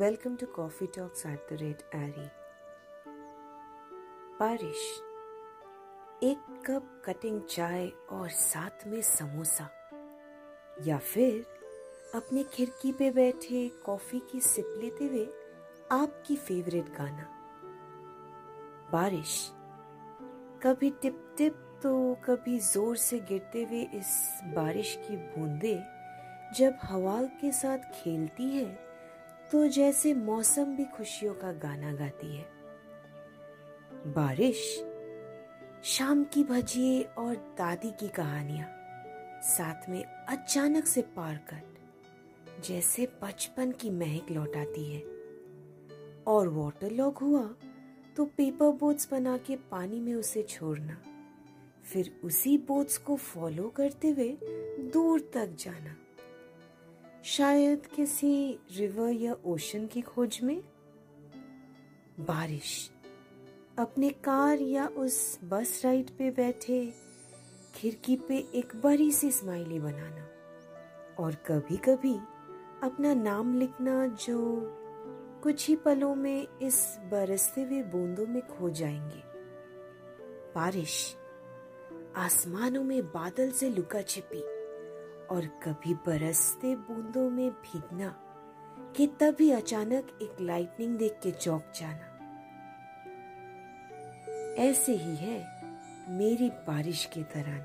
Welcome to Coffee Talks at the Red Airy. बारिश, एक cup cutting चाय और साथ में समोसा, या फिर अपने खिड़की पे बैठे कॉफ़ी की सिप लेते हुए आपकी फेवरेट गाना बारिश, कभी टिप टिप तो कभी ज़ोर से गिरते हुए इस बारिश की बूंदे जब हवा के साथ खेलती है तो जैसे मौसम भी खुशियों का गाना गाती है। बारिश, शाम की भजिए और दादी की कहानियाँ साथ में अचानक से पार कट जैसे बचपन की महक लौटाती है। और वाटर लॉक हुआ तो पेपर बोट्स बना के पानी में उसे छोड़ना, फिर उसी बोट्स को फॉलो करते हुए दूर तक जाना। शायद किसी रिवर या ओशन की खोज में? बारिश। अपने कार या उस बस राइड पे बैठे खिड़की पे एक बड़ी सी स्माइली बनाना और कभी कभी अपना नाम लिखना जो कुछ ही पलों में इस बरसते हुए बूंदों में खो जाएँगे। बारिश। आसमानों में बादल से लुका छिपी। और कभी बरसते बूंदों में भीगना कि तभी अचानक एक लाइटनिंग देख के चौक जाना। ऐसे ही है मेरी बारिश के तरह